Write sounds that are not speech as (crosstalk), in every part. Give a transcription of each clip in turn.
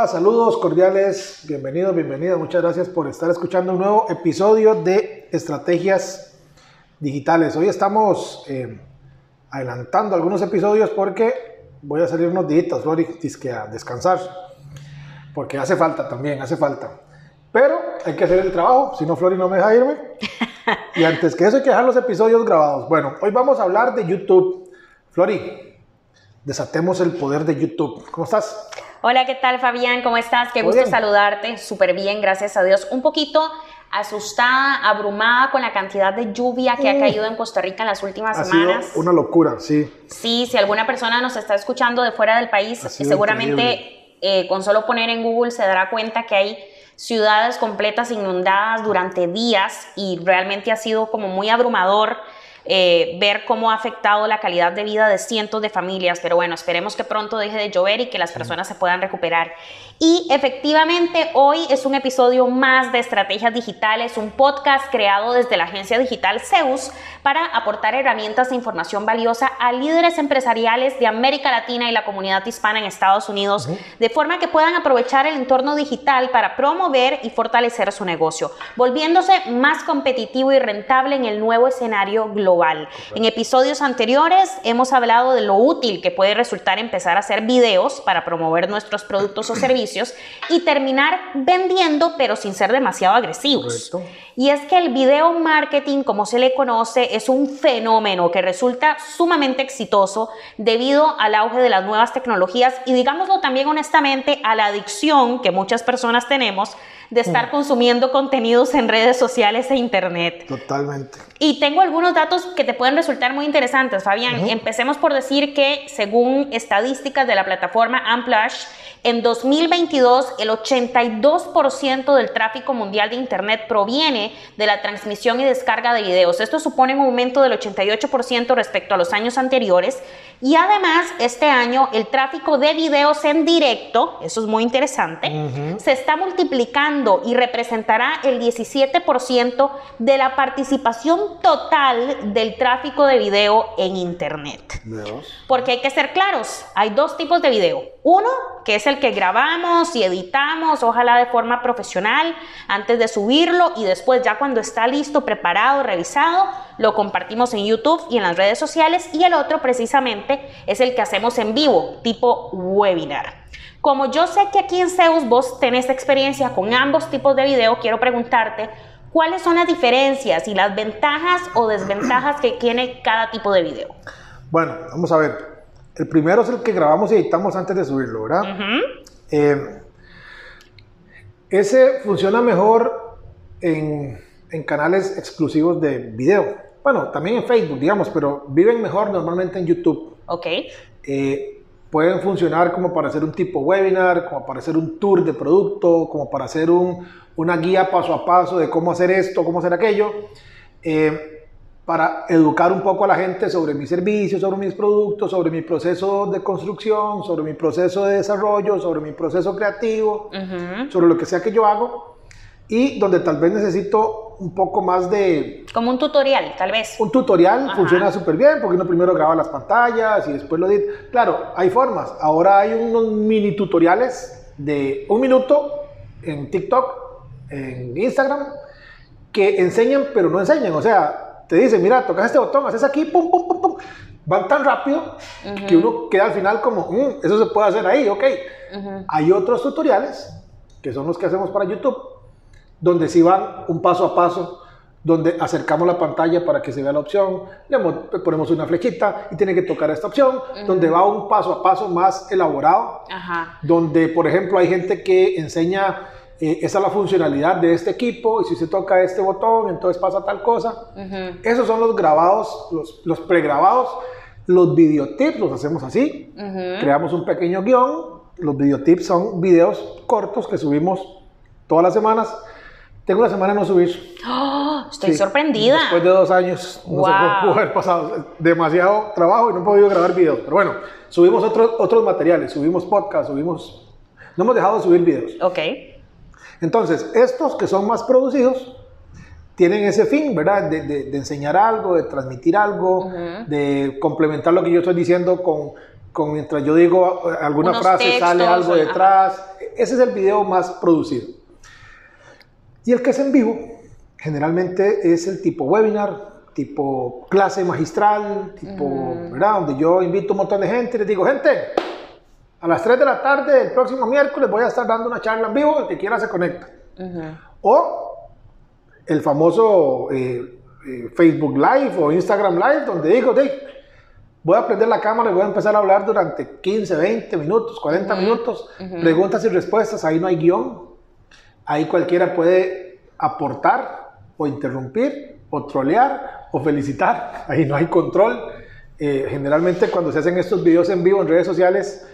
Hola, saludos cordiales, bienvenidos, bienvenidas, muchas gracias por estar escuchando un nuevo episodio de Estrategias Digitales. Hoy estamos eh, adelantando algunos episodios porque voy a salir unos días, Flori, que a descansar, porque hace falta también, hace falta. Pero hay que hacer el trabajo, si no Flori no me deja irme. (laughs) Y antes que eso hay que dejar los episodios grabados. Bueno, hoy vamos a hablar de YouTube. Flori, desatemos el poder de YouTube. ¿Cómo estás? Hola, ¿qué tal Fabián? ¿Cómo estás? Qué gusto saludarte. Súper bien, gracias a Dios. Un poquito asustada, abrumada con la cantidad de lluvia que ha mm. caído en Costa Rica en las últimas ha semanas. Sido una locura, sí. Sí, si alguna persona nos está escuchando de fuera del país, seguramente eh, con solo poner en Google se dará cuenta que hay ciudades completas inundadas durante días y realmente ha sido como muy abrumador eh, ver cómo ha afectado la calidad de vida de cientos de familias, pero bueno, esperemos que pronto deje de llover y que las personas se puedan recuperar. Y efectivamente, hoy es un episodio más de Estrategias Digitales, un podcast creado desde la agencia digital Zeus para aportar herramientas de información valiosa a líderes empresariales de América Latina y la comunidad hispana en Estados Unidos, de forma que puedan aprovechar el entorno digital para promover y fortalecer su negocio, volviéndose más competitivo y rentable en el nuevo escenario global. En episodios anteriores hemos hablado de lo útil que puede resultar empezar a hacer videos para promover nuestros productos o (clears throat) servicios y terminar vendiendo pero sin ser demasiado agresivos. Y es que el video marketing, como se le conoce, es un fenómeno que resulta sumamente exitoso debido al auge de las nuevas tecnologías y digámoslo también honestamente a la adicción que muchas personas tenemos de estar mm. consumiendo contenidos en redes sociales e internet. Totalmente. Y tengo algunos datos que te pueden resultar muy interesantes, Fabián. Empecemos por decir que según estadísticas de la plataforma Amplash, en 2022 el 82% del tráfico mundial de Internet proviene de la transmisión y descarga de videos. Esto supone un aumento del 88% respecto a los años anteriores. Y además, este año el tráfico de videos en directo, eso es muy interesante, se está multiplicando y representará el 17% de la participación total del tráfico de video en Internet. Porque hay que ser claros, hay dos tipos de video. Uno, que es el que grabamos y editamos, ojalá de forma profesional, antes de subirlo y después ya cuando está listo, preparado, revisado, lo compartimos en YouTube y en las redes sociales. Y el otro precisamente es el que hacemos en vivo, tipo webinar. Como yo sé que aquí en Zeus vos tenés experiencia con ambos tipos de video, quiero preguntarte ¿Cuáles son las diferencias y las ventajas o desventajas que tiene cada tipo de video? Bueno, vamos a ver. El primero es el que grabamos y editamos antes de subirlo, ¿verdad? Eh, ese funciona mejor en, en, canales exclusivos de video. Bueno, también en Facebook, digamos, pero viven mejor normalmente en YouTube. Ok. Eh, pueden funcionar como para hacer un tipo webinar, como para hacer un tour de producto, como para hacer un, una guía paso a paso de cómo hacer esto, cómo hacer aquello, eh, para educar un poco a la gente sobre mis servicios, sobre mis productos, sobre mi proceso de construcción, sobre mi proceso de desarrollo, sobre mi proceso creativo, sobre lo que sea que yo hago, y donde tal vez necesito un poco más de... Como un tutorial, tal vez. Un tutorial funciona súper bien, porque uno primero graba las pantallas y después lo edita. Claro, hay formas. Ahora hay unos mini tutoriales de un minuto en TikTok en Instagram que enseñan pero no enseñan. O sea, te dicen, mira, tocas este botón, haces aquí, pum, pum, pum, pum. Van tan rápido que uno queda al final como, mm, eso se puede hacer ahí, ok. Hay otros tutoriales, que son los que hacemos para YouTube, donde sí van un paso a paso, donde acercamos la pantalla para que se vea la opción, le ponemos una flechita y tiene que tocar esta opción, donde va un paso a paso más elaborado, donde por ejemplo hay gente que enseña eh, esa es la funcionalidad de este equipo y si se toca este botón, entonces pasa tal cosa. Esos son los grabados, los, los pregrabados. Los videotips los hacemos así. Creamos un pequeño guion. Los videotips son videos cortos que subimos todas las semanas. Tengo una semana no subir. ¡Oh! estoy sorprendida. Después de dos años, no sé cómo haber pasado demasiado trabajo y no he podido grabar videos. Pero bueno, subimos otros, otros materiales, subimos podcasts, subimos... No hemos dejado de subir videos. Ok. Entonces, estos que son más producidos, tienen ese fin, ¿verdad? De, de, enseñar algo, de transmitir algo, de complementar lo que yo estoy diciendo con, con mientras yo digo alguna frase, sale algo detrás. Ese es el video más producido. Y el que es en vivo, generalmente es el tipo webinar, tipo clase magistral, tipo, ¿verdad? Donde yo invito a un montón de gente y les digo, gente, a las 3 de la tarde del próximo miércoles voy a estar dando una charla en vivo, el que quiera se conecta. O el famoso eh, eh, Facebook Live o Instagram Live, donde digo, voy a prender la cámara y voy a empezar a hablar durante 15, 20 minutos, 40 minutos, preguntas y respuestas, ahí no hay guion, ahí cualquiera puede aportar o interrumpir o trolear o felicitar, (laughs) ahí no hay control. Eh, generalmente cuando se hacen estos videos en vivo en redes sociales,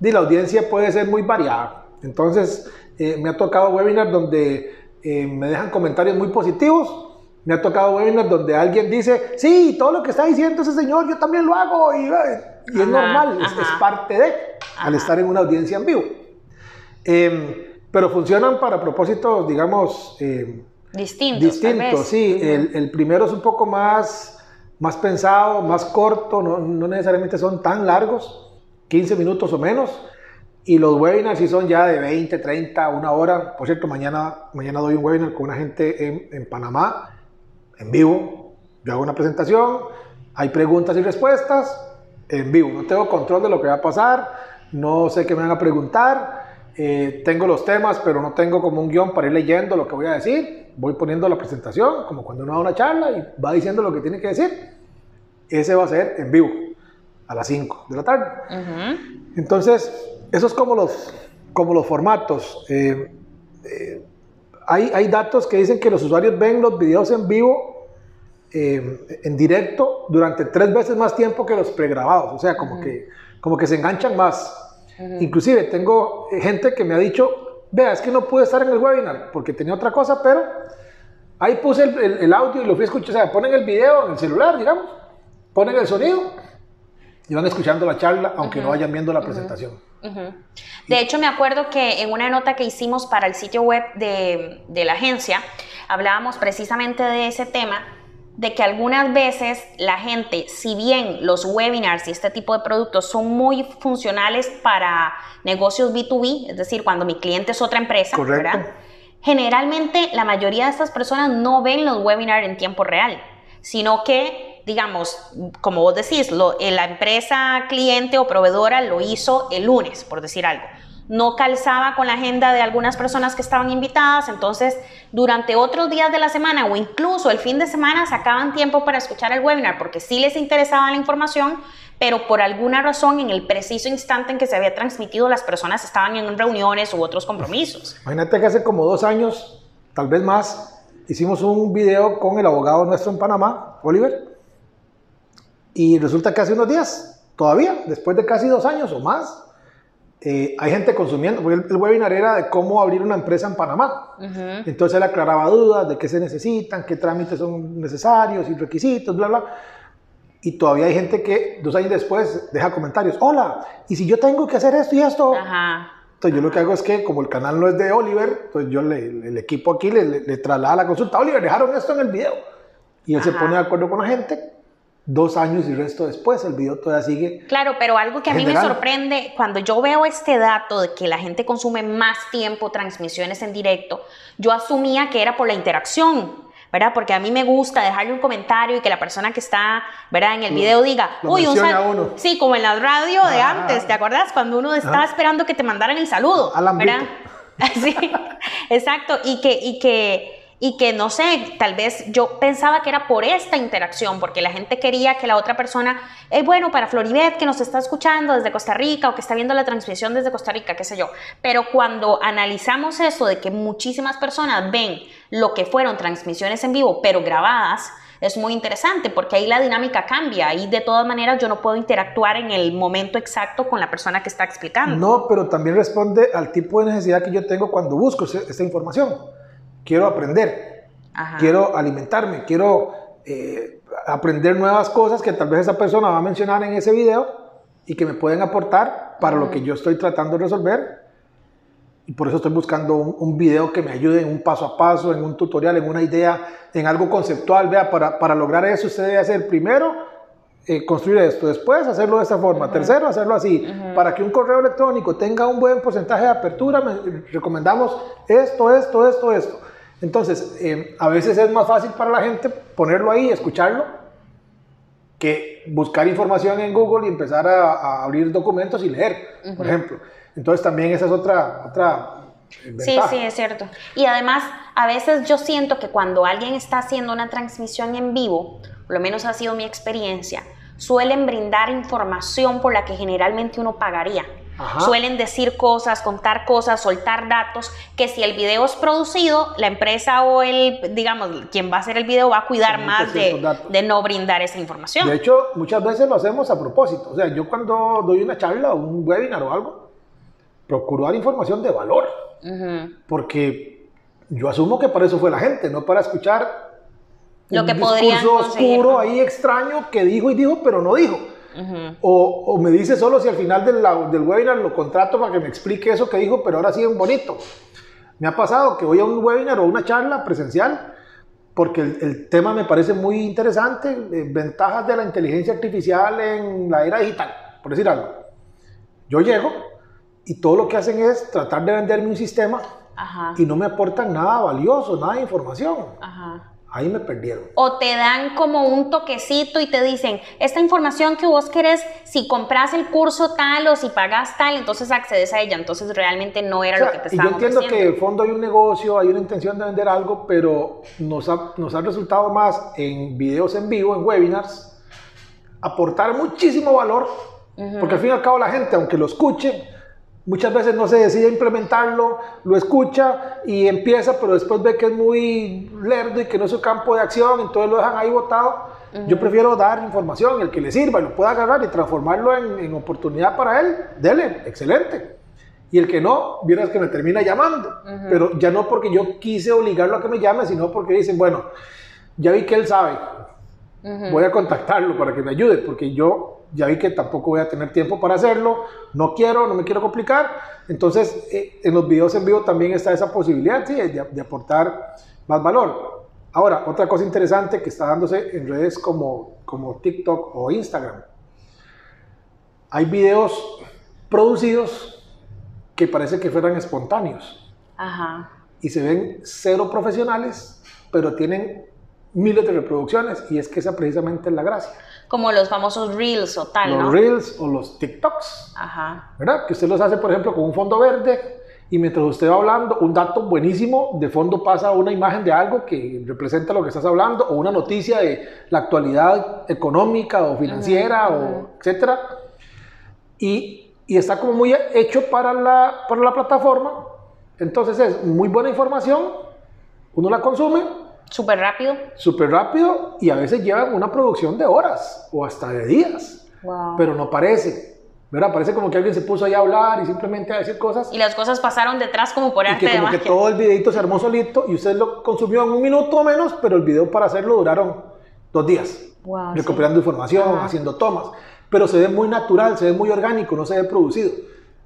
la audiencia puede ser muy variada. Entonces, me ha tocado webinars donde eh, me dejan comentarios muy positivos. Me ha tocado webinars donde alguien dice, sí, todo lo que está diciendo ese señor, yo también lo hago. Y, es normal, es, parte de, al estar en una audiencia en vivo. Em, pero funcionan para propósitos, digamos, em, distintos. Distintos, sí. el, el, primero es un poco más, más pensado, más corto, no, no necesariamente son tan largos, 15 minutos o menos. Y los webinars sí son ya de 20, 30, una hora. Por cierto, mañana, mañana doy un webinar con una gente en, en Panamá, en vivo. Yo hago una presentación, hay preguntas y respuestas en vivo. No tengo control de lo que va a pasar, no sé qué me van a preguntar. Eh, tengo los temas, pero no tengo como un guion para ir leyendo lo que voy a decir. Voy poniendo la presentación, como cuando uno da una charla y va diciendo lo que tiene que decir. Ese va a ser en vivo, a las 5 de la tarde. Entonces, eso es como los, como los formatos. Eh, eh, hay, hay, datos que dicen que los usuarios ven los videos en vivo, eh, en directo, durante tres veces más tiempo que los pregrabados. O sea, como, que, como que se enganchan más. Inclusive tengo gente que me ha dicho, vea, es que no pude estar en el webinar porque tenía otra cosa, pero ahí puse el, el, audio y lo fui a escuchar. O sea, ponen el video en el celular, digamos, ponen el sonido y van escuchando la charla, aunque no vayan viendo la presentación. De hecho, me acuerdo que en una nota que hicimos para el sitio web de, la agencia, hablábamos precisamente de ese tema, de que algunas veces la gente, si bien los webinars y este tipo de productos son muy funcionales para negocios B2B, es decir, cuando mi cliente es otra empresa, generalmente la mayoría de estas personas no ven los webinars en tiempo real, sino que digamos, como vos decís, lo, eh, la empresa cliente o proveedora lo hizo el lunes, por decir algo. No calzaba con la agenda de algunas personas que estaban invitadas, entonces durante otros días de la semana o incluso el fin de semana sacaban tiempo para escuchar el webinar porque sí les interesaba la información, pero por alguna razón en el preciso instante en que se había transmitido las personas estaban en reuniones u otros compromisos. Imagínate que hace como dos años, tal vez más, hicimos un video con el abogado nuestro en Panamá, Oliver, y resulta que hace unos días, todavía, después de casi dos años o más, eh, hay gente consumiendo, porque el, webinar era de cómo abrir una empresa en Panamá. Entonces él aclaraba dudas de qué se necesitan, qué trámites son necesarios y requisitos, bla, bla. Y todavía hay gente que dos años después deja comentarios, hola, ¿y si yo tengo que hacer esto y esto? Entonces yo lo que hago es que como el canal no es de Oliver, entonces yo le, el equipo aquí le, le, traslada la consulta, Oliver, dejaron esto en el video. Y él se pone de acuerdo con la gente dos años y resto después, el video todavía sigue. Claro, pero algo que a mí me sorprende, cuando yo veo este dato de que la gente consume más tiempo transmisiones en directo, yo asumía que era por la interacción. ¿verdad? Porque a mí me gusta dejarle un comentario y que la persona que está, ¿verdad? En el video diga, uy, un saludo. Sí, como en la radio de antes, ¿te acuerdas? Cuando uno estaba esperando que te mandaran el saludo, ¿verdad? (laughs) sí, exacto. Y que, y que y que no sé, tal vez yo pensaba que era por esta interacción, porque la gente quería que la otra persona, es bueno, para Floribet que nos está escuchando desde Costa Rica o que está viendo la transmisión desde Costa Rica, qué sé yo, pero cuando analizamos eso de que muchísimas personas ven lo que fueron transmisiones en vivo, pero grabadas, es muy interesante porque ahí la dinámica cambia. Ahí de todas maneras yo no puedo interactuar en el momento exacto con la persona que está explicando. No, pero también responde al tipo de necesidad que yo tengo cuando busco esta información. Quiero aprender, quiero alimentarme, quiero eh, aprender nuevas cosas que tal vez esa persona va a mencionar en ese video y que me pueden aportar para lo que yo estoy tratando de resolver y por eso estoy buscando un, video que me ayude en un paso a paso, en un tutorial, en una idea, en algo conceptual. Vea, para, para lograr eso usted debe hacer primero eh, construir esto, después hacerlo de esta forma, tercero hacerlo así. Para que un correo electrónico tenga un buen porcentaje de apertura, recomendamos esto, esto, esto, esto. Entonces, eh, a veces es más fácil para la gente ponerlo ahí, escucharlo, que buscar información en Google y empezar a, a abrir documentos y leer, por ejemplo. Entonces también esa es otra, otra Sí, sí, es cierto. Y además, a veces yo siento que cuando alguien está haciendo una transmisión en vivo, por lo menos ha sido mi experiencia, suelen brindar información por la que generalmente uno pagaría. Suelen decir cosas, contar cosas, soltar datos, que si el video es producido, la empresa o el, digamos, quien va a hacer el video va a cuidar más de, de, no brindar esa información. De hecho, muchas veces lo hacemos a propósito. O sea, yo cuando doy una charla o un webinar o algo, procuro dar información de valor. Porque yo asumo que para eso fue la gente, no para escuchar lo que un discurso oscuro ahí extraño que dijo y dijo, pero no dijo. O, o, me dice solo si al final del, del, webinar lo contrato para que me explique eso que dijo, pero ahora sí es bonito. Me ha pasado que voy a un webinar o una charla presencial porque el, el tema me parece muy interesante, eh, ventajas de la inteligencia artificial en la era digital, por decir algo. Yo llego, y todo lo que hacen es tratar de venderme un sistema y no me aportan nada valioso, nada de información. Ahí me perdieron. O te dan como un toquecito y te dicen, esta información que vos querés, si compras el curso tal o si pagas tal, entonces accedes a ella. Entonces realmente no era lo que te estaban Yo entiendo que en fondo hay un negocio, hay una intención de vender algo, pero nos ha, nos ha resultado más en videos en vivo, en webinars, aportar muchísimo valor, porque al fin y al cabo la gente, aunque lo escuche, Muchas veces no se decide implementarlo, lo escucha y empieza, pero después ve que es muy lerdo y que no es su campo de acción, entonces lo dejan ahí botado. Yo prefiero dar información, el que le sirva y lo pueda agarrar y transformarlo en, oportunidad para él, dele, excelente. Y el que no, vieras que me termina llamando, pero ya no porque yo quise obligarlo a que me llame, sino porque dicen, bueno, ya vi que él sabe, voy a contactarlo para que me ayude, porque yo ya vi que tampoco voy a tener tiempo para hacerlo, no quiero, no me quiero complicar. Entonces, eh, en los videos en vivo también está esa posibilidad ¿sí? de, aportar más valor. Ahora, otra cosa interesante que está dándose en redes como, como TikTok o Instagram. Hay videos producidos que parece que fueran espontáneos. Ajá. Y se ven cero profesionales, pero tienen miles de reproducciones y es que esa precisamente es la gracia como los famosos Reels o tal, los Reels o los TikToks. Ajá. ¿Verdad? Que usted los hace, por ejemplo, con un fondo verde y mientras usted va hablando, un dato buenísimo, de fondo pasa una imagen de algo que representa lo que estás hablando o una noticia de la actualidad económica o financiera o etcétera. Y, y, está como muy hecho para la, para la plataforma. Entonces es muy buena información, uno la consume Súper rápido. Súper rápido y a veces llevan una producción de horas o hasta de días. Pero no parece. ¿verdad? Parece como que alguien se puso ahí a hablar y simplemente a decir cosas. Y las cosas pasaron detrás como por arte y que como que todo el videito se armó solito y usted lo consumió en un minuto o menos, pero el video para hacerlo duraron dos días. Wow, recuperando información, haciendo tomas. Pero se ve muy natural, se ve muy orgánico, no se ve producido.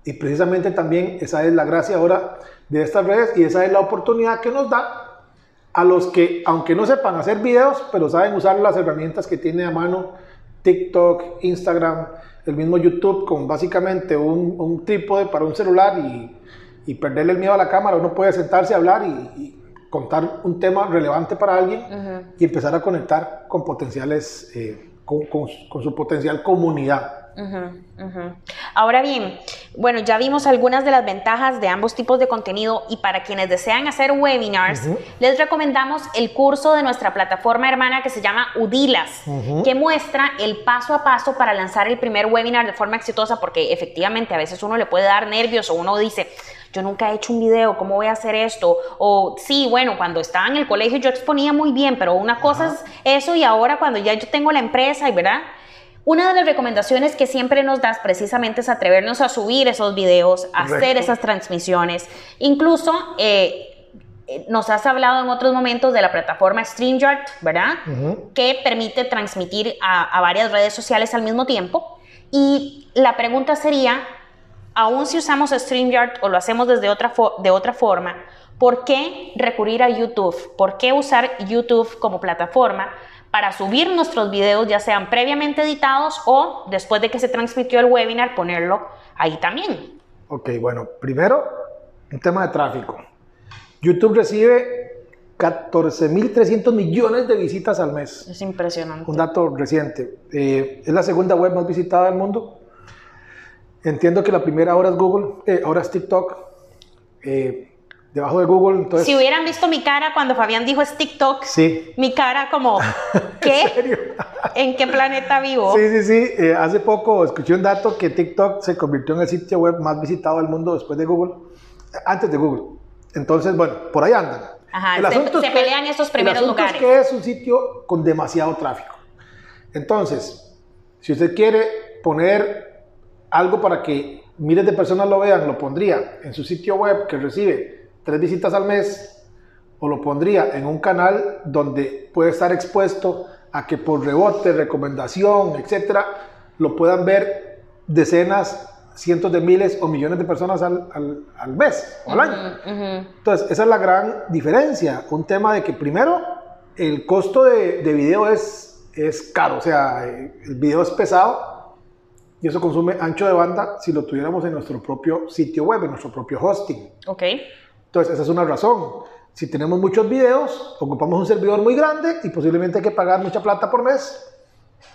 Y precisamente también esa es la gracia ahora de estas redes y esa es la oportunidad que nos da a los que, aunque no sepan hacer videos, pero saben usar las herramientas que tiene a mano TikTok, Instagram, el mismo YouTube, con básicamente un, un trípode para un celular y, y, perderle el miedo a la cámara, uno puede sentarse a hablar y, contar un tema relevante para alguien y empezar a conectar con potenciales, eh, con, con, su potencial comunidad. Ahora bien, bueno, ya vimos algunas de las ventajas de ambos tipos de contenido y para quienes desean hacer webinars, les recomendamos el curso de nuestra plataforma hermana que se llama Udilas, que muestra el paso a paso para lanzar el primer webinar de forma exitosa, porque efectivamente a veces uno le puede dar nervios o uno dice, yo nunca he hecho un video, ¿cómo voy a hacer esto? O sí, bueno, cuando estaba en el colegio yo exponía muy bien, pero una cosa es eso y ahora cuando ya yo tengo la empresa y verdad. Una de las recomendaciones que siempre nos das precisamente es atrevernos a subir esos videos, a hacer esas transmisiones. Incluso eh, eh, nos has hablado en otros momentos de la plataforma StreamYard, ¿verdad? Que permite transmitir a, a varias redes sociales al mismo tiempo. Y la pregunta sería, aún si usamos StreamYard o lo hacemos desde otra de otra forma, ¿por qué recurrir a YouTube? ¿Por qué usar YouTube como plataforma para subir nuestros videos, ya sean previamente editados o después de que se transmitió el webinar, ponerlo ahí también? Ok, bueno, primero, un tema de tráfico. YouTube recibe 14.300 millones de visitas al mes. Es impresionante. Un dato reciente. Eh, es la segunda web más visitada del mundo. Entiendo que la primera ahora es Google, eh, ahora es TikTok. Eh, debajo de Google, entonces... Si hubieran visto mi cara cuando Fabián dijo es TikTok, sí. mi cara como, (laughs) ¿qué? ¿En, qué planeta vivo? Sí, sí, sí. Eh, hace poco escuché un dato que TikTok se convirtió en el sitio web más visitado del mundo después de Google, antes de Google. Entonces, bueno, por ahí andan. Ajá, el se, se pelean esos primeros el lugares. Es que es un sitio con demasiado tráfico. Entonces, si usted quiere poner algo para que miles de personas lo vean, lo pondría en su sitio web que recibe tres visitas al mes o lo pondría en un canal donde puede estar expuesto a que por rebote, recomendación, etcétera, lo puedan ver decenas, cientos de miles o millones de personas al, al, mes o al año. Entonces, esa es la gran diferencia. Un tema de que primero el costo de, de video es, es caro, o sea, el video es pesado y eso consume ancho de banda si lo tuviéramos en nuestro propio sitio web, en nuestro propio hosting. Ok. Entonces, esa es una razón. Si tenemos muchos videos, ocupamos un servidor muy grande y posiblemente hay que pagar mucha plata por mes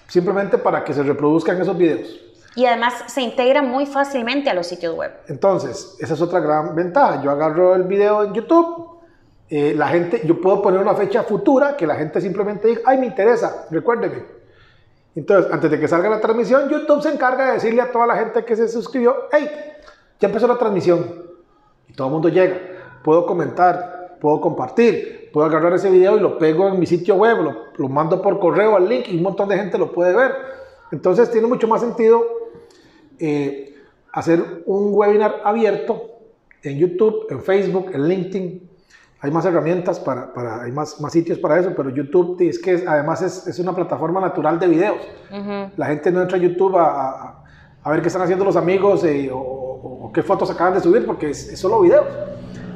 simplemente para que se reproduzcan esos videos. Y además se integra muy fácilmente a los sitios web. Entonces, esa es otra gran ventaja. Yo agarro el video en YouTube, eh, la gente, yo puedo poner una fecha futura que la gente simplemente diga, ay, me interesa, recuérdeme entonces, antes de que salga la transmisión, YouTube se encarga de decirle a toda la gente que se suscribió, hey, ya empezó la transmisión. Y todo el mundo llega. Puedo comentar, puedo compartir, puedo agarrar ese video y lo pego en mi sitio web, lo, mando por correo al link y un montón de gente lo puede ver. Entonces, tiene mucho más sentido eh, hacer un webinar abierto en YouTube, en Facebook, en LinkedIn, hay más herramientas, para, para, hay más, más sitios para eso, pero YouTube es que además es, es una plataforma natural de videos. La gente no entra a YouTube a, a, ver qué están haciendo los amigos eh, o, qué fotos acaban de subir, porque es, solo videos.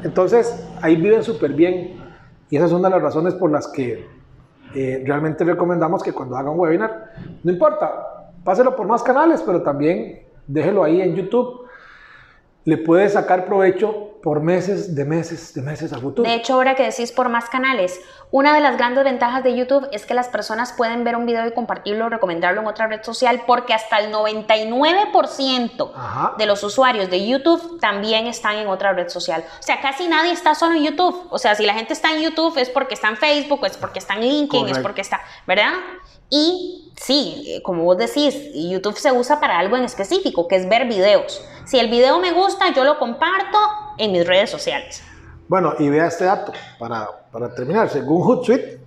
Entonces, ahí viven súper bien. Y esa es una de las razones por las que eh, realmente recomendamos que cuando hagan un webinar, no importa, páselo por más canales, pero también déjelo ahí en YouTube le puede sacar provecho por meses, de meses, de meses a futuro. De hecho, ahora que decís por más canales, una de las grandes ventajas de YouTube es que las personas pueden ver un video y compartirlo, recomendarlo en otra red social, porque hasta el 99% de los usuarios de YouTube también están en otra red social. O sea, casi nadie está solo en YouTube. O sea, si la gente está en YouTube es porque está en Facebook, es porque está en LinkedIn, es porque está, ¿verdad? Y sí, eh, como vos decís, YouTube se usa para algo en específico, que es ver videos. Si el video me gusta, yo lo comparto en mis redes sociales. Bueno, y vea este dato para, para terminar. Según Hootsuite,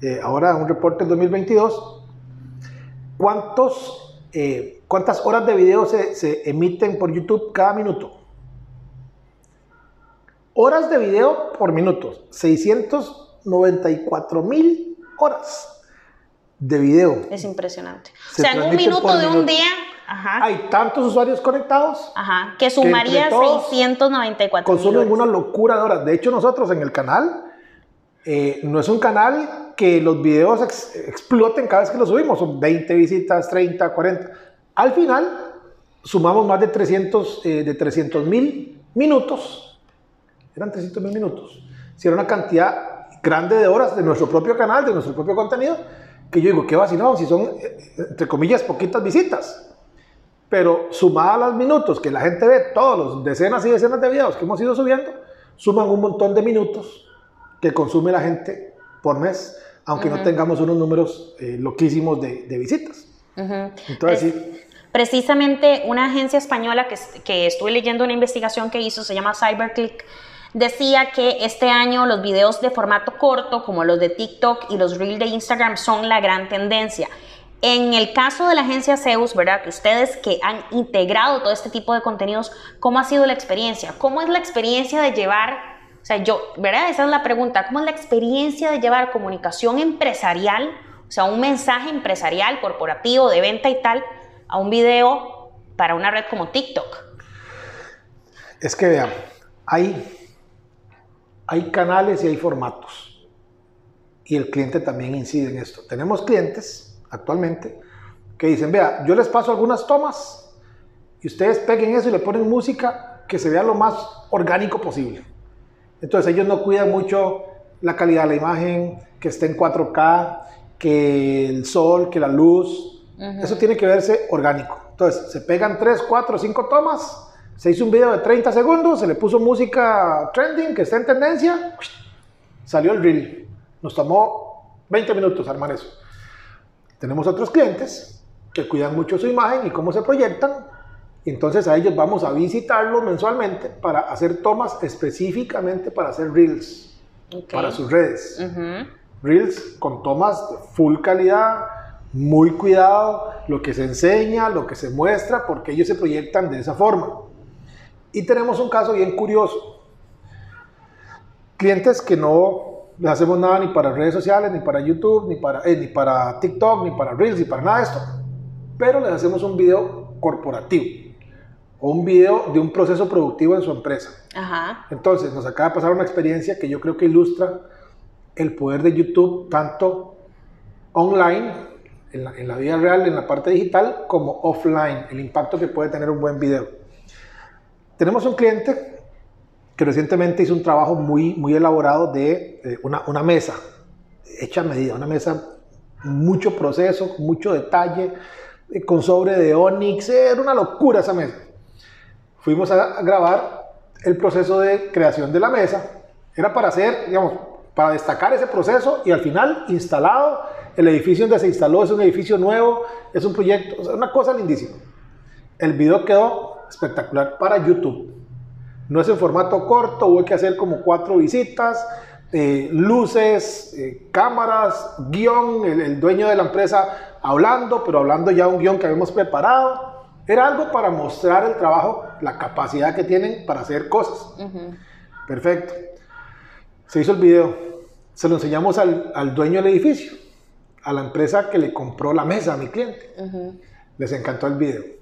eh, ahora un reporte del 2022, ¿cuántos, eh, ¿cuántas horas de video se, se emiten por YouTube cada minuto? Horas de video por minuto, 694 mil horas de video. Es impresionante. o sea, en un minuto de un día hay tantos usuarios conectados que sumaría 694. Consumen una locura de horas. De hecho, nosotros en el canal, eh, no es un canal que los videos exploten cada vez que los subimos. Son 20 visitas, 30, 40. Al final, sumamos más de 300 eh, de 300 mil minutos. Eran 300 mil minutos. Si era una cantidad grande de horas de nuestro propio canal, de nuestro propio contenido que yo digo, qué vacilón, si son, entre comillas, poquitas visitas. Pero sumada a los minutos que la gente ve, todos los decenas y decenas de videos que hemos ido subiendo, suman un montón de minutos que consume la gente por mes, aunque no tengamos unos números eh, loquísimos de, visitas. Entonces, sí. Precisamente una agencia española que, que estuve leyendo una investigación que hizo, se llama CyberClick, decía que este año los videos de formato corto, como los de TikTok y los Reels de Instagram, son la gran tendencia. En el caso de la agencia Zeus, ¿verdad? Que ustedes que han integrado todo este tipo de contenidos, ¿cómo ha sido la experiencia? ¿Cómo es la experiencia de llevar, o sea, yo, ¿verdad? Esa es la pregunta, ¿cómo es la experiencia de llevar comunicación empresarial, o sea, un mensaje empresarial, corporativo, de venta y tal, a un video para una red como TikTok? Es que vean, hay, hay canales y hay formatos. Y el cliente también incide en esto. Tenemos clientes actualmente, que dicen, vea, yo les paso algunas tomas y ustedes peguen eso y le ponen música que se vea lo más orgánico posible. Entonces ellos no cuidan mucho la calidad de la imagen, que esté en 4K, que el sol, que la luz. Eso tiene que verse orgánico. Entonces se pegan 3, 4, 5 tomas, se hizo un video de 30 segundos, se le puso música trending que está en tendencia, salió el reel. Nos tomó 20 minutos armar eso. Tenemos otros clientes que cuidan mucho su imagen y cómo se proyectan. Entonces a ellos vamos a visitarlos mensualmente para hacer tomas específicamente para hacer reels para sus redes. Reels con tomas de full calidad, muy cuidado, lo que se enseña, lo que se muestra, porque ellos se proyectan de esa forma. Y tenemos un caso bien curioso. Clientes que no les hacemos nada ni para redes sociales, ni para YouTube, ni para, eh, ni para TikTok, ni para Reels, ni para nada de esto. Pero les hacemos un video corporativo o un video de un proceso productivo en su empresa. Ajá. Entonces, nos acaba de pasar una experiencia que yo creo que ilustra el poder de YouTube tanto online, en la, en la vida real, en la parte digital, como offline, el impacto que puede tener un buen video. Tenemos un cliente que recientemente hizo un trabajo muy, muy elaborado de eh, una, una, mesa, hecha a medida, una mesa, mucho proceso, mucho detalle, eh, con sobre de Onyx, era una locura esa mesa. Fuimos a, grabar el proceso de creación de la mesa, era para hacer, digamos, para destacar ese proceso y al final instalado, el edificio donde se instaló es un edificio nuevo, es un proyecto, una cosa lindísima. El video quedó espectacular para YouTube no es en formato corto, hubo que hacer como cuatro visitas, eh, luces, eh, cámaras, guion, el, dueño de la empresa hablando, pero hablando ya un guion que habíamos preparado. Era algo para mostrar el trabajo, la capacidad que tienen para hacer cosas. Perfecto. Se hizo el video. Se lo enseñamos al, al, dueño del edificio, a la empresa que le compró la mesa a mi cliente. Les encantó el video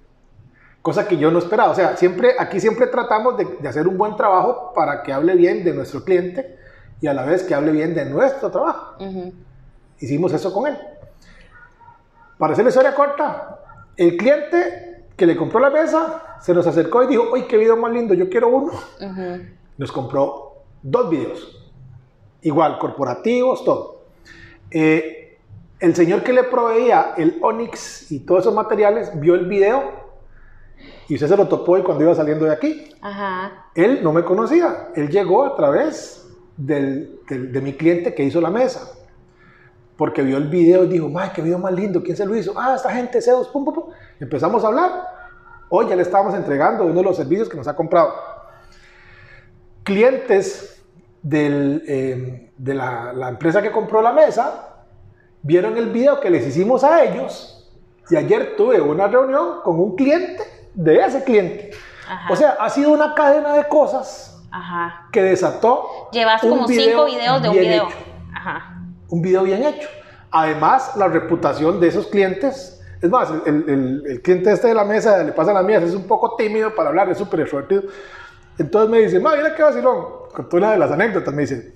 cosa que yo no esperaba. O sea, siempre, aquí siempre tratamos de, hacer un buen trabajo para que hable bien de nuestro cliente y a la vez que hable bien de nuestro trabajo. Hicimos eso con él. Para hacer la historia corta, el cliente que le compró la mesa se nos acercó y dijo, ¡ay, qué video más lindo! Yo quiero uno. Nos compró dos videos. Igual, corporativos, todo. Eh, el señor que le proveía el Onyx y todos esos materiales vio el video y usted se lo topó y cuando iba saliendo de aquí. Ajá. Él no me conocía. Él llegó a través del, de mi cliente que hizo la mesa. Porque vio el video y dijo, ¡ay, qué video más lindo! ¿Quién se lo hizo? Ah, esta gente, Zeus, pum, pum, pum. Empezamos a hablar. Hoy ya le estábamos entregando uno de los servicios que nos ha comprado. Clientes del, eh, de la, la empresa que compró la mesa vieron el video que les hicimos a ellos. Y ayer tuve una reunión con un cliente de ese cliente. O sea, ha sido una cadena de cosas que desató. Llevas como cinco videos de un video. Un video bien hecho. Además, la reputación de esos clientes. Es más, el, cliente este de la mesa le pasa a la mía, es un poco tímido para hablar, es súper extrovertido. Entonces me dice, mira qué vacilón. Con una de las anécdotas me dice,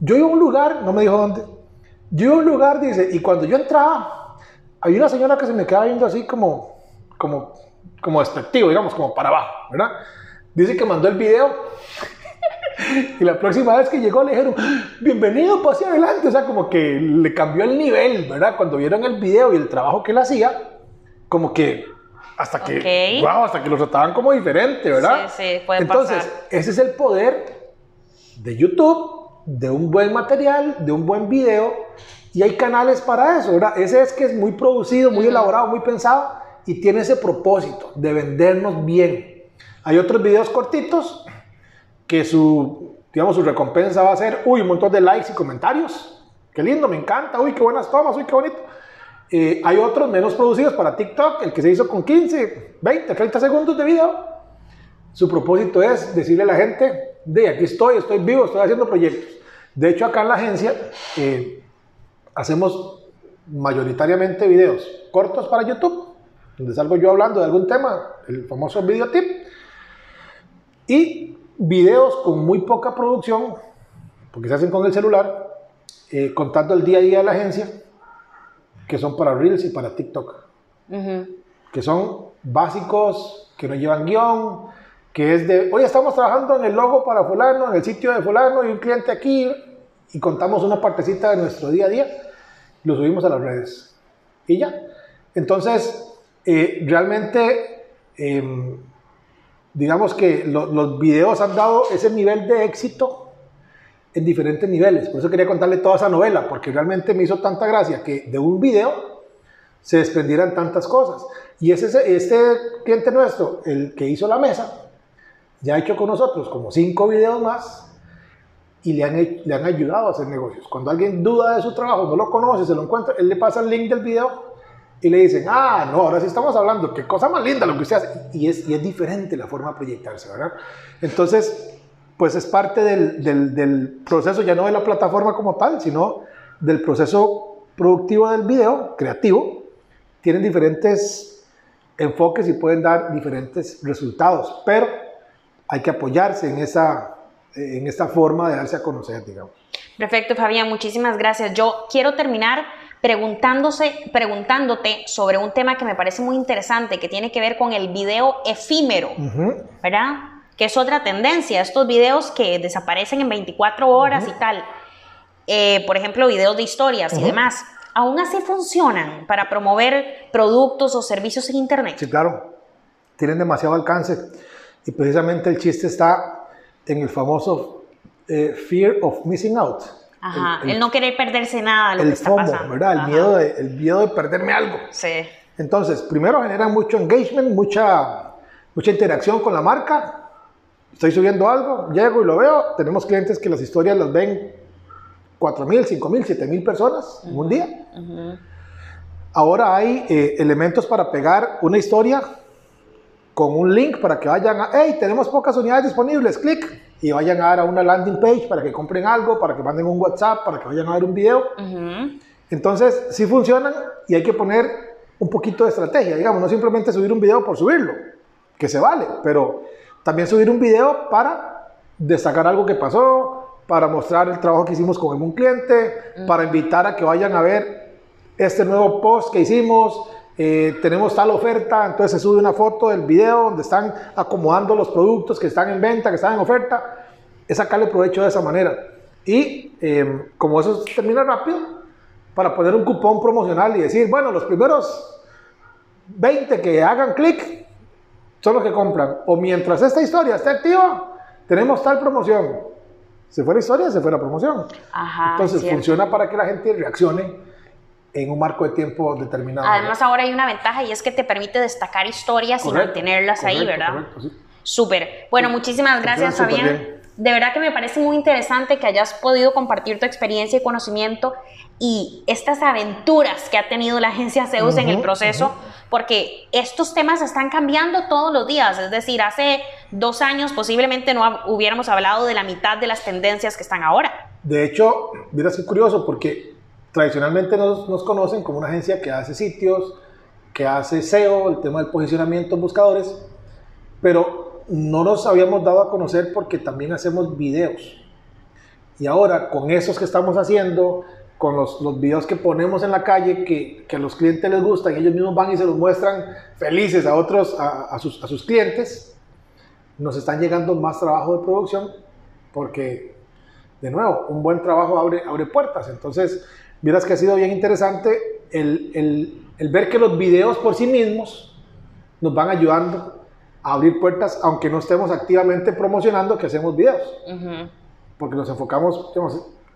yo iba a un lugar, no me dijo dónde, yo iba a un lugar, dice, y cuando yo entraba, había una señora que se me quedaba viendo así como, como como despectivo, digamos, como para abajo, ¿verdad? Dice que mandó el video (laughs) y la próxima vez que llegó le dijeron, bienvenido, pase adelante, o sea, como que le cambió el nivel, ¿verdad? Cuando vieron el video y el trabajo que él hacía, como que hasta que, wow, hasta que lo trataban como diferente, ¿verdad? Sí, sí, puede Entonces, ese es el poder de YouTube, de un buen material, de un buen video, y hay canales para eso, ¿verdad? Ese es que es muy producido, muy elaborado, muy pensado, y tiene ese propósito de vendernos bien. Hay otros videos cortitos que su, digamos, su recompensa va a ser, uy, un montón de likes y comentarios. Qué lindo, me encanta, uy, qué buenas tomas, uy, qué bonito. Eh, hay otros menos producidos para TikTok, el que se hizo con 15, 20, 30 segundos de video. Su propósito es decirle a la gente, de aquí estoy, estoy vivo, estoy haciendo proyectos. De hecho, acá en la agencia eh, hacemos mayoritariamente videos cortos para YouTube, donde salgo yo hablando de algún tema, el famoso video tip, y videos con muy poca producción, porque se hacen con el celular, eh, contando el día a día de la agencia que son para Reels y para TikTok. Que son básicos, que no llevan guion, que es de, hoy estamos trabajando en el logo para fulano, en el sitio de fulano y un cliente aquí, y contamos una partecita de nuestro día a día, lo subimos a las redes. Y ya. Entonces, eh, realmente, em, digamos que los videos han dado ese nivel de éxito en diferentes niveles. Por eso quería contarle toda esa novela, porque realmente me hizo tanta gracia que de un video se desprendieran tantas cosas. Y ese, este cliente nuestro, el que hizo la mesa, ya ha hecho con nosotros como cinco videos más y le han, le han ayudado a hacer negocios. Cuando alguien duda de su trabajo, no lo conoce, se lo encuentra, él le pasa el link del video y le dicen, ah, no, ahora sí estamos hablando, qué cosa más linda lo que usted hace. Y es, y es diferente la forma de proyectarse, ¿verdad? Entonces, pues es parte del, proceso, ya no de la plataforma como tal, sino del proceso productivo del video, creativo. Tienen diferentes enfoques y pueden dar diferentes resultados, pero hay que apoyarse en esa, en esta forma de darse a conocer, digamos. Perfecto, Fabián, muchísimas gracias. Yo quiero terminar preguntándose, preguntándote sobre un tema que me parece muy interesante, que tiene que ver con el video efímero, ¿verdad? que es otra tendencia, estos videos que desaparecen en 24 horas y tal, eh, por ejemplo, videos de historias y demás, aún así funcionan para promover productos o servicios en Internet. Sí, claro, tienen demasiado alcance. Y precisamente el chiste está en el famoso eh, fear of missing out. Ajá, el, no querer perderse nada lo que está pasando. ¿verdad? El miedo, de, el miedo de perderme algo. Sí. Entonces, primero generan mucho engagement, mucha, mucha interacción con la marca, Estoy subiendo algo, llego y lo veo. Tenemos clientes que las historias las ven 4.000, 5.000, 7.000 personas en un día. Ahora hay eh, elementos para pegar una historia con un link para que vayan a, hey, tenemos pocas unidades disponibles, clic, y vayan a, dar a una landing page para que compren algo, para que manden un WhatsApp, para que vayan a ver un video. Entonces, sí funcionan y hay que poner un poquito de estrategia, digamos, no simplemente subir un video por subirlo, que se vale, pero también subir un video para destacar algo que pasó, para mostrar el trabajo que hicimos con algún cliente, para invitar a que vayan a ver este nuevo post que hicimos. Eh, tenemos tal oferta, entonces se sube una foto del video donde están acomodando los productos que están en venta, que están en oferta. Es sacarle provecho de esa manera. Y em, como eso termina rápido, para poner un cupón promocional y decir, bueno, los primeros 20 que hagan clic son los que compran. O mientras esta historia esté activa, tenemos tal promoción. Se fue la historia, se fue la promoción. Entonces funciona para que la gente reaccione en un marco de tiempo determinado. Además ahora hay una ventaja y es que te permite destacar historias y mantenerlas ahí, ¿verdad? Correcto, sí. Súper. Bueno, muchísimas gracias, Fabián. De verdad que me parece muy interesante que hayas podido compartir tu experiencia y conocimiento y estas aventuras que ha tenido la agencia Zeus en el proceso porque estos temas están cambiando todos los días, es decir, hace dos años posiblemente no hubiéramos hablado de la mitad de las tendencias que están ahora. De hecho, mira, es curioso porque tradicionalmente nos, conocen como una agencia que hace sitios, que hace SEO, el tema del posicionamiento en buscadores, pero no nos habíamos dado a conocer porque también hacemos videos. Y ahora con esos que estamos haciendo, con los, videos que ponemos en la calle que, a los clientes les gustan, ellos mismos van y se los muestran felices a otros, a, a, sus, a, sus, clientes, nos están llegando más trabajo de producción porque, de nuevo, un buen trabajo abre, abre puertas. Entonces, miras que ha sido bien interesante el, el, el ver que los videos por sí mismos nos van ayudando a abrir puertas, aunque no estemos activamente promocionando que hacemos videos. Porque nos enfocamos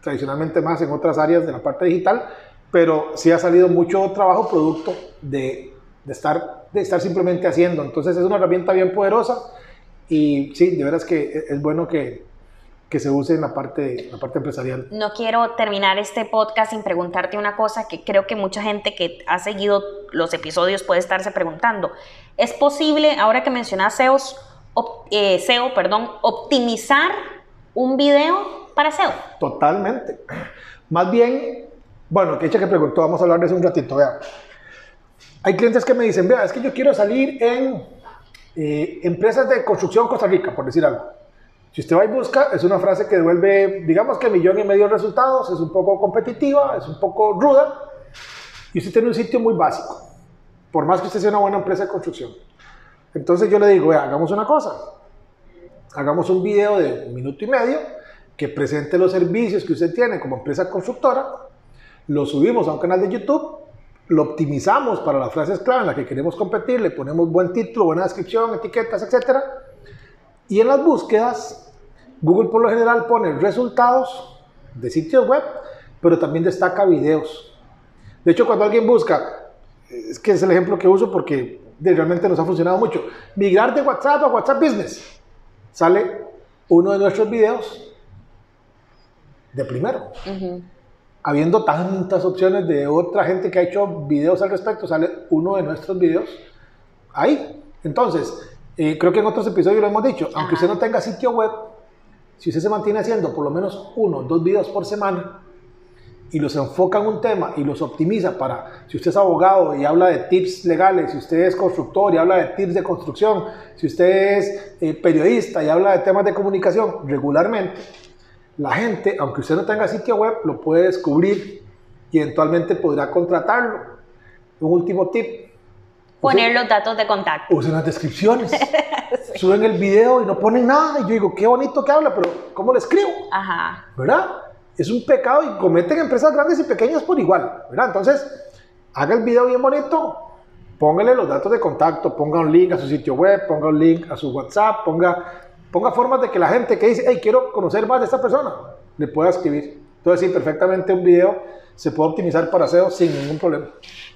tradicionalmente más en otras áreas de la parte digital, pero sí ha salido mucho trabajo producto de, de, estar, de estar simplemente haciendo. Entonces es una herramienta bien poderosa y sí, de veras que es bueno que, que se use en la parte, la parte empresarial. No quiero terminar este podcast sin preguntarte una cosa que creo que mucha gente que ha seguido los episodios puede estarse preguntando. ¿Es posible, ahora que mencionas SEO, eh, SEO perdón, optimizar un video para SEO? Totalmente. Más bien, bueno, que hecha que preguntó, vamos a hablar de eso un ratito, vea. Hay clientes que me dicen, vea, es que yo quiero salir en eh, empresas de construcción Costa Rica, por decir algo. Si usted va y busca, es una frase que devuelve, digamos que millón y medio de resultados, es un poco competitiva, es un poco ruda, y usted tiene un sitio muy básico, por más que usted sea una buena empresa de construcción. Entonces yo le digo, hagamos una cosa, hagamos un video de un minuto y medio que presente los servicios que usted tiene como empresa constructora, lo subimos a un canal de YouTube, lo optimizamos para las frases clave en las que queremos competir, le ponemos buen título, buena descripción, etiquetas, etc. Y en las búsquedas Google por lo general pone resultados de sitios web, pero también destaca videos. De hecho, cuando alguien busca, es que es el ejemplo que uso porque realmente nos ha funcionado mucho, migrar de WhatsApp a WhatsApp Business, sale uno de nuestros videos de primero. Habiendo tantas opciones de otra gente que ha hecho videos al respecto, sale uno de nuestros videos ahí. Entonces, eh, creo que en otros episodios lo hemos dicho, aunque usted no tenga sitio web, si usted se mantiene haciendo por lo menos uno, dos videos por semana y los enfoca en un tema y los optimiza para, si usted es abogado y habla de tips legales, si usted es constructor y habla de tips de construcción, si usted es eh, periodista y habla de temas de comunicación regularmente, la gente, aunque usted no tenga sitio web, lo puede descubrir y eventualmente podrá contratarlo. Un último tip. Poner los datos de contacto. Usen las descripciones. (laughs) suben el video y no ponen nada. Y yo digo, qué bonito que habla, pero ¿cómo le escribo? Ajá. ¿Verdad? Es un pecado y cometen empresas grandes y pequeñas por igual, ¿verdad? Entonces, haga el video bien bonito, póngale los datos de contacto, ponga un link a su sitio web, ponga un link a su WhatsApp, ponga, ponga formas de que la gente que dice, hey, quiero conocer más de esta persona, le pueda escribir. Entonces, sí, perfectamente un video se puede optimizar para SEO sin ningún problema.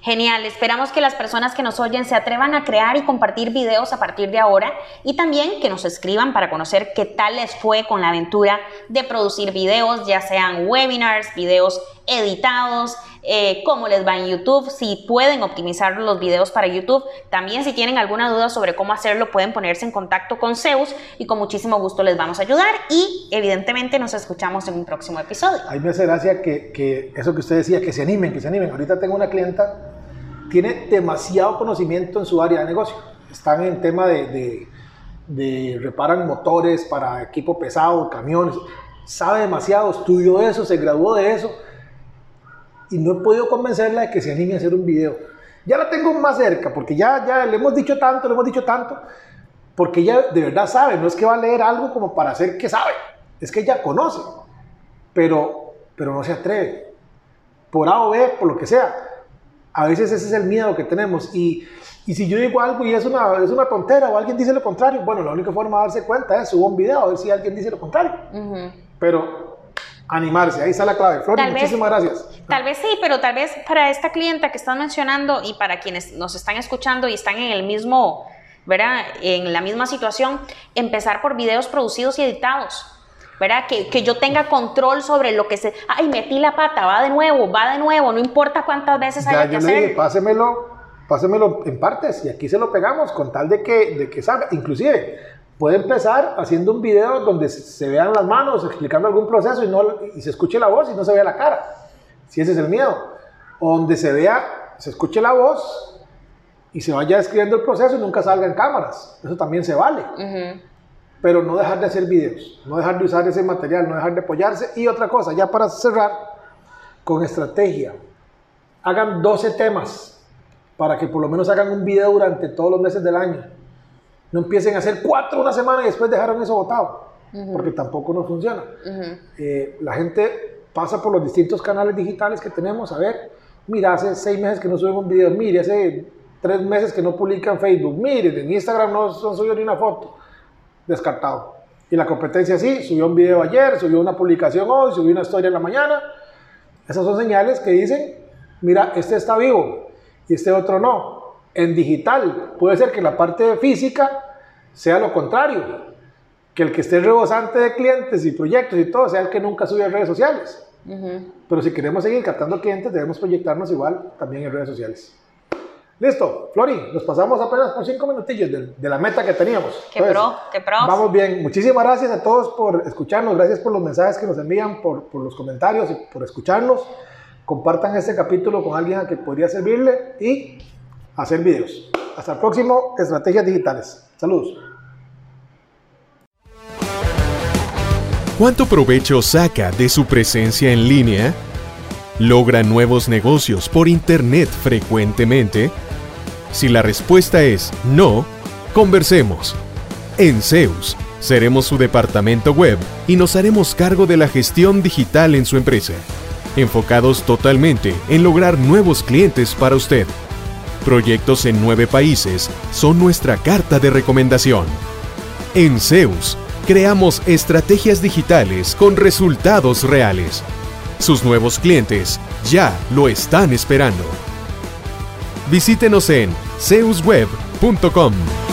Genial, esperamos que las personas que nos oyen se atrevan a crear y compartir videos a partir de ahora y también que nos escriban para conocer qué tal les fue con la aventura de producir videos, ya sean webinars, videos editados, eh, cómo les va en YouTube, si pueden optimizar los videos para YouTube. También si tienen alguna duda sobre cómo hacerlo, pueden ponerse en contacto con Zeus y con muchísimo gusto les vamos a ayudar y evidentemente nos escuchamos en un próximo episodio. A mí me hace gracia que, que eso que usted decía, que se animen, que se animen. Ahorita tengo una clienta tiene demasiado conocimiento en su área de negocio. Están en tema de, de, reparan motores para equipo pesado, camiones. Sabe demasiado, estudió eso, se graduó de eso. Y no he podido convencerla de que se anime a hacer un video. Ya la tengo más cerca, porque ya, ya le hemos dicho tanto, le hemos dicho tanto, porque ella de verdad sabe, no es que va a leer algo como para hacer que sabe, es que ella conoce, pero, pero no se atreve, por A o B, por lo que sea a veces ese es el miedo que tenemos. Y, y si yo digo algo y es una, es una tontera o alguien dice lo contrario, bueno, la única forma de darse cuenta es subo un video a ver si alguien dice lo contrario. Pero animarse, ahí está la clave. Flor, muchísimas gracias. Tal vez sí, pero tal vez para esta clienta que estás mencionando y para quienes nos están escuchando y están en el mismo, ¿verdad? En la misma situación, empezar por videos producidos y editados ¿verdad? Que, que, yo tenga control sobre lo que se... Ay, metí la pata, va de nuevo, va de nuevo, no importa cuántas veces haya que hacer. Dije, pásemelo, pásemelo en partes y aquí se lo pegamos con tal de que, de que salga. Inclusive, puede empezar haciendo un video donde se vean las manos explicando algún proceso y, no, y se escuche la voz y no se vea la cara, si ese es el miedo. O donde se vea, se escuche la voz y se vaya describiendo el proceso y nunca salga en cámaras. Eso también se vale. Uh pero no dejar de hacer videos, no dejar de usar ese material, no dejar de apoyarse. Y otra cosa, ya para cerrar, con estrategia, hagan 12 temas para que por lo menos hagan un video durante todos los meses del año. No empiecen a hacer cuatro una semana y después dejaron eso botado, porque tampoco nos funciona. Eh, la gente pasa por los distintos canales digitales que tenemos, a ver, mira, hace seis meses que no subimos un video, mire, hace tres meses que no publica en Facebook. Miren, en Instagram no, no subió ni una foto. Descartado. Y la competencia sí, subió un video ayer, subió una publicación hoy, subió una historia en la mañana. Esas son señales que dicen, mira, este está vivo y este otro no. En digital puede ser que la parte física sea lo contrario, que el que esté rebosante de clientes y proyectos y todo sea el que nunca sube a redes sociales. Pero si queremos seguir captando clientes, debemos proyectarnos igual también en redes sociales. Listo, Flori, nos pasamos apenas por cinco minutillos de, la meta que teníamos. Qué pro, qué pro. Vamos bien. Muchísimas gracias a todos por escucharnos. Gracias por los mensajes que nos envían, por, por los comentarios y por escucharnos. Compartan este capítulo con alguien a que podría servirle y hacer videos. Hasta el próximo Estrategias Digitales. Saludos. ¿Cuánto provecho saca de su presencia en línea? ¿Logra nuevos negocios por Internet frecuentemente? Si la respuesta es no, conversemos. En Zeus, seremos su departamento web y nos haremos cargo de la gestión digital en su empresa, enfocados totalmente en lograr nuevos clientes para usted. Proyectos en nueve países son nuestra carta de recomendación. En Zeus, creamos estrategias digitales con resultados reales. Sus nuevos clientes ya lo están esperando. Visítenos en zeusweb.com.